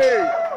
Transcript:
Ei!